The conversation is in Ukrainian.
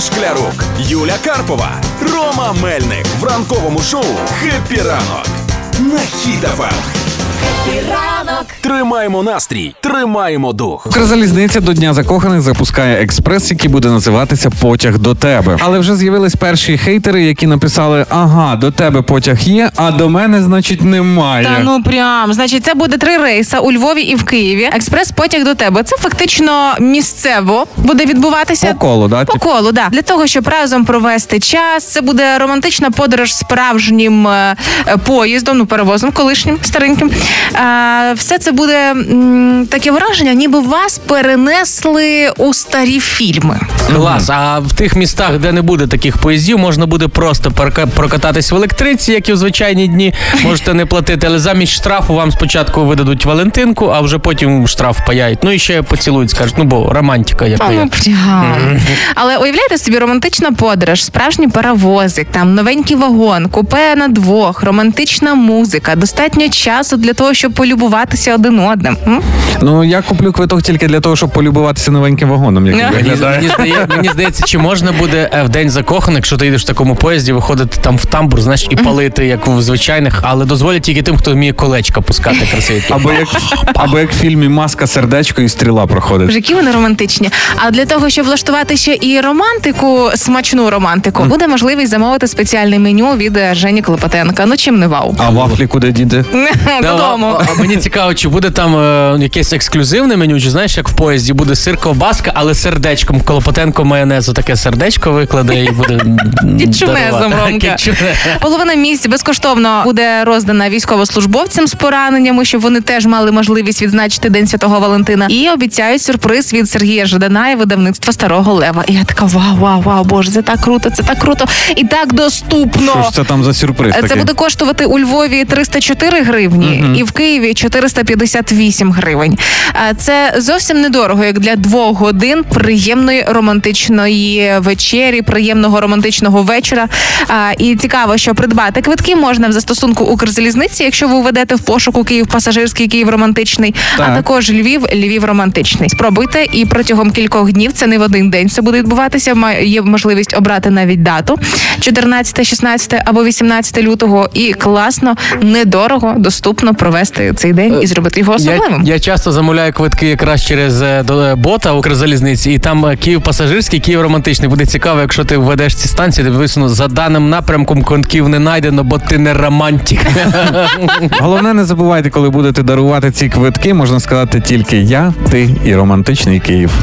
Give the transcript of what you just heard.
Шклярук, Юля Карпова, Рома Мельник в ранковому шоу «Happy ранок» на Хіт-FM. Ранок. Тримаємо настрій, тримаємо дух. Укрзалізниця до Дня закоханих запускає експрес, який буде називатися Потяг до тебе. Але вже з'явились перші хейтери, які написали: Ага, до тебе потяг є, а до мене, значить, немає. Та ну прям значить, це буде три рейса у Львові і в Києві. Експрес потяг до тебе. Це фактично місцево буде відбуватися. По колу, да? По колу, да. Для того, щоб разом провести час. Це буде романтична подорож справжнім е, е, поїздом, ну перевозом колишнім стареньким. Е, все це буде м, таке враження, ніби вас перенесли у старі фільми. Клас. А в тих містах, де не буде таких поїздів, можна буде просто парка- прокататись в електриці, як і в звичайні дні. Можете не платити, але замість штрафу вам спочатку видадуть Валентинку, а вже потім штраф паяють. Ну і ще поцілують, скажуть, ну бо романтика яка є. ну, прям. Але уявляєте собі романтична подорож, справжній паровозик, там новенький вагон, купе на двох, романтична музика, достатньо часу для того, щоб полюбуватися один одним. М? Ну я куплю квиток тільки для того, щоб полюбуватися новеньким вагоном, який Мені- Мені, виглядає. мені, здає, мені здається, чи можна буде е, в день закоханих, якщо ти їдеш в такому поїзді, виходити там в тамбур, знаєш, і палити, як у звичайних, але дозволять тільки тим, хто вміє колечка пускати красиві. Або як, або як в фільмі Маска сердечко і стріла проходить. Боже, які вони романтичні. А для того, щоб влаштувати ще і романтику, смачну романтику, буде можливість замовити спеціальне меню від е, Жені Клопотенка. Ну чим не вау? А вафлі куди діти? Додому. А, а мені цікаво, чи буде там е, якесь ексклюзивне меню, чи знаєш, як в поїзді буде сир ковбаска, але сердечком Колопотенко майонезу таке сердечко викладе і буде Кітчунезом. Ромка. Половина місць безкоштовно буде роздана військовослужбовцям з пораненнями, щоб вони теж мали можливість відзначити День Святого Валентина. І обіцяють сюрприз від Сергія Жадана і видавництва Старого Лева. І я така вау, вау, вау, боже, це так круто, це так круто і так доступно. Що ж це там за сюрприз Це такий? буде коштувати у Львові 304 гривні і в Києві 458 гривень. Це зовсім недорого, як для двох годин приємної романтичної вечері, приємного романтичного вечора. І цікаво, що придбати квитки можна в застосунку Укрзалізниці, якщо ви введете в пошуку Київ пасажирський, Київ романтичний, а також Львів, Львів романтичний. Спробуйте і протягом кількох днів це не в один день. Це буде відбуватися. Є можливість обрати навіть дату 14, 16 або 18 лютого. І класно, недорого, доступно провести цей день і зробити його Я, я часто замовляю квитки якраз через е, е, бота Укрзалізниці, і там е, Київ пасажирський, Київ романтичний. Буде цікаво, якщо ти введеш ці станції, де висуну за даним напрямком квитків не знайдено, бо ти не романтик. Головне, не забувайте, коли будете дарувати ці квитки, можна сказати тільки я, ти і романтичний Київ.